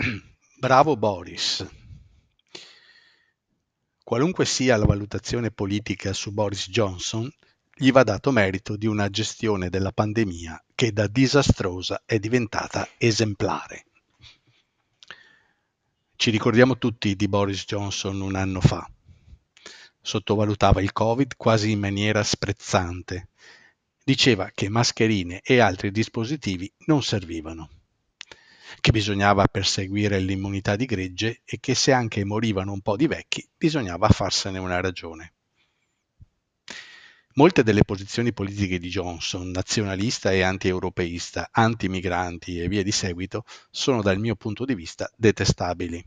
Bravo Boris. Qualunque sia la valutazione politica su Boris Johnson, gli va dato merito di una gestione della pandemia che da disastrosa è diventata esemplare. Ci ricordiamo tutti di Boris Johnson un anno fa. Sottovalutava il Covid quasi in maniera sprezzante. Diceva che mascherine e altri dispositivi non servivano che bisognava perseguire l'immunità di gregge e che se anche morivano un po' di vecchi bisognava farsene una ragione. Molte delle posizioni politiche di Johnson, nazionalista e anti-europeista, anti-migranti e via di seguito, sono dal mio punto di vista detestabili.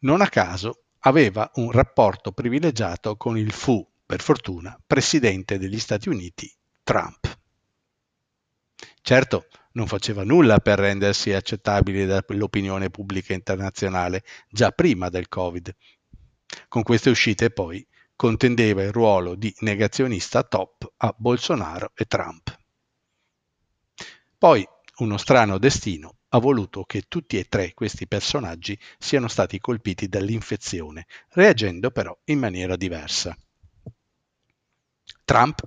Non a caso aveva un rapporto privilegiato con il fu, per fortuna, presidente degli Stati Uniti, Trump. Certo, non faceva nulla per rendersi accettabile dall'opinione pubblica internazionale già prima del Covid. Con queste uscite poi contendeva il ruolo di negazionista top a Bolsonaro e Trump. Poi uno strano destino ha voluto che tutti e tre questi personaggi siano stati colpiti dall'infezione, reagendo però in maniera diversa. Trump,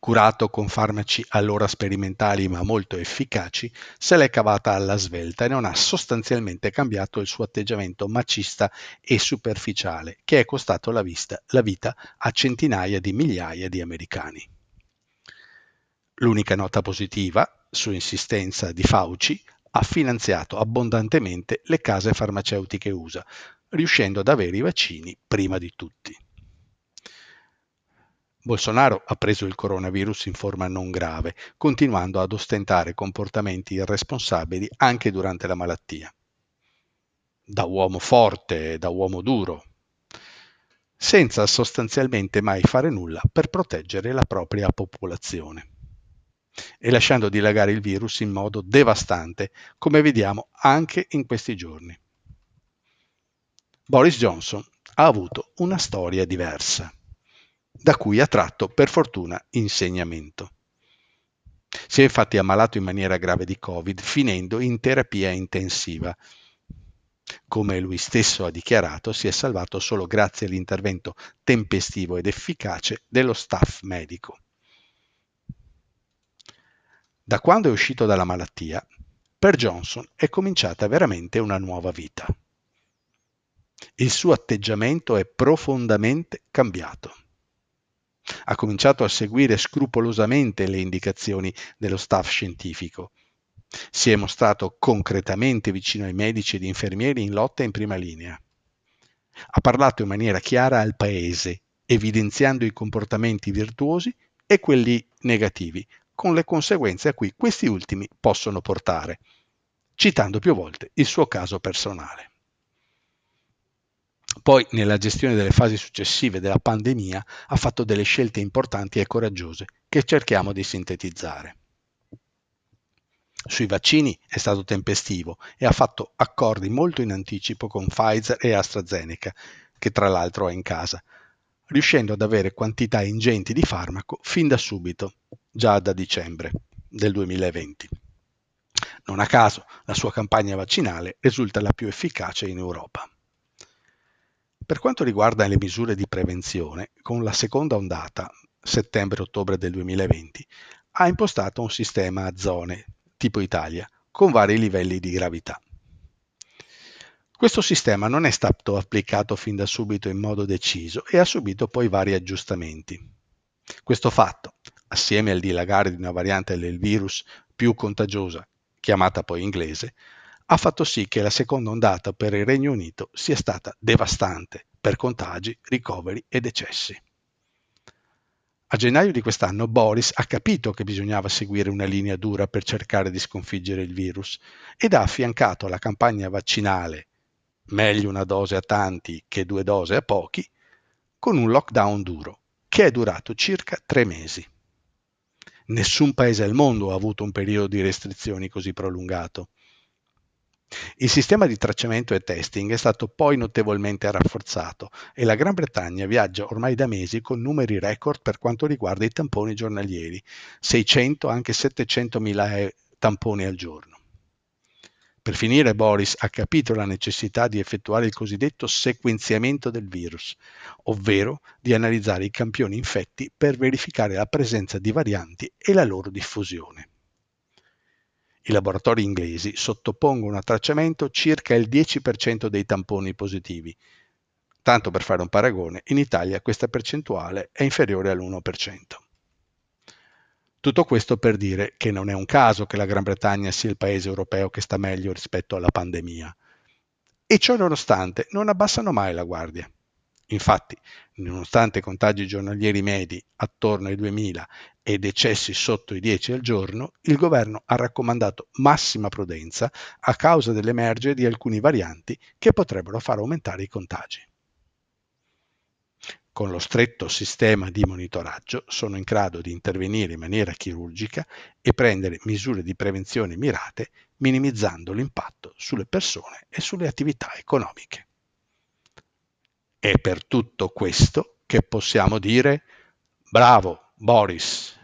curato con farmaci allora sperimentali ma molto efficaci, se l'è cavata alla svelta e non ha sostanzialmente cambiato il suo atteggiamento macista e superficiale, che è costato la, vista, la vita a centinaia di migliaia di americani. L'unica nota positiva, su insistenza di Fauci, ha finanziato abbondantemente le case farmaceutiche USA, riuscendo ad avere i vaccini prima di tutti. Bolsonaro ha preso il coronavirus in forma non grave, continuando ad ostentare comportamenti irresponsabili anche durante la malattia. Da uomo forte, da uomo duro, senza sostanzialmente mai fare nulla per proteggere la propria popolazione e lasciando dilagare il virus in modo devastante, come vediamo anche in questi giorni. Boris Johnson ha avuto una storia diversa da cui ha tratto per fortuna insegnamento. Si è infatti ammalato in maniera grave di Covid, finendo in terapia intensiva. Come lui stesso ha dichiarato, si è salvato solo grazie all'intervento tempestivo ed efficace dello staff medico. Da quando è uscito dalla malattia, per Johnson è cominciata veramente una nuova vita. Il suo atteggiamento è profondamente cambiato ha cominciato a seguire scrupolosamente le indicazioni dello staff scientifico. Si è mostrato concretamente vicino ai medici ed infermieri in lotta in prima linea. Ha parlato in maniera chiara al Paese, evidenziando i comportamenti virtuosi e quelli negativi, con le conseguenze a cui questi ultimi possono portare, citando più volte il suo caso personale. Poi, nella gestione delle fasi successive della pandemia, ha fatto delle scelte importanti e coraggiose che cerchiamo di sintetizzare. Sui vaccini è stato tempestivo e ha fatto accordi molto in anticipo con Pfizer e AstraZeneca, che tra l'altro è in casa, riuscendo ad avere quantità ingenti di farmaco fin da subito, già da dicembre del 2020. Non a caso la sua campagna vaccinale risulta la più efficace in Europa. Per quanto riguarda le misure di prevenzione, con la seconda ondata, settembre-ottobre del 2020, ha impostato un sistema a zone, tipo Italia, con vari livelli di gravità. Questo sistema non è stato applicato fin da subito in modo deciso e ha subito poi vari aggiustamenti. Questo fatto, assieme al dilagare di una variante del virus più contagiosa, chiamata poi inglese, ha fatto sì che la seconda ondata per il Regno Unito sia stata devastante per contagi, ricoveri e decessi. A gennaio di quest'anno Boris ha capito che bisognava seguire una linea dura per cercare di sconfiggere il virus ed ha affiancato alla campagna vaccinale meglio una dose a tanti che due dose a pochi, con un lockdown duro, che è durato circa tre mesi. Nessun paese al mondo ha avuto un periodo di restrizioni così prolungato. Il sistema di tracciamento e testing è stato poi notevolmente rafforzato e la Gran Bretagna viaggia ormai da mesi con numeri record per quanto riguarda i tamponi giornalieri, 600 anche 700 mila tamponi al giorno. Per finire, Boris ha capito la necessità di effettuare il cosiddetto sequenziamento del virus, ovvero di analizzare i campioni infetti per verificare la presenza di varianti e la loro diffusione. I laboratori inglesi sottopongono a tracciamento circa il 10% dei tamponi positivi. Tanto per fare un paragone, in Italia questa percentuale è inferiore all'1%. Tutto questo per dire che non è un caso che la Gran Bretagna sia il paese europeo che sta meglio rispetto alla pandemia. E ciò nonostante non abbassano mai la guardia. Infatti, nonostante contagi giornalieri medi attorno ai 2000 e decessi sotto i 10 al giorno, il governo ha raccomandato massima prudenza a causa dell'emergere di alcuni varianti che potrebbero far aumentare i contagi con lo stretto sistema di monitoraggio sono in grado di intervenire in maniera chirurgica e prendere misure di prevenzione mirate, minimizzando l'impatto sulle persone e sulle attività economiche. È per tutto questo che possiamo dire bravo Boris.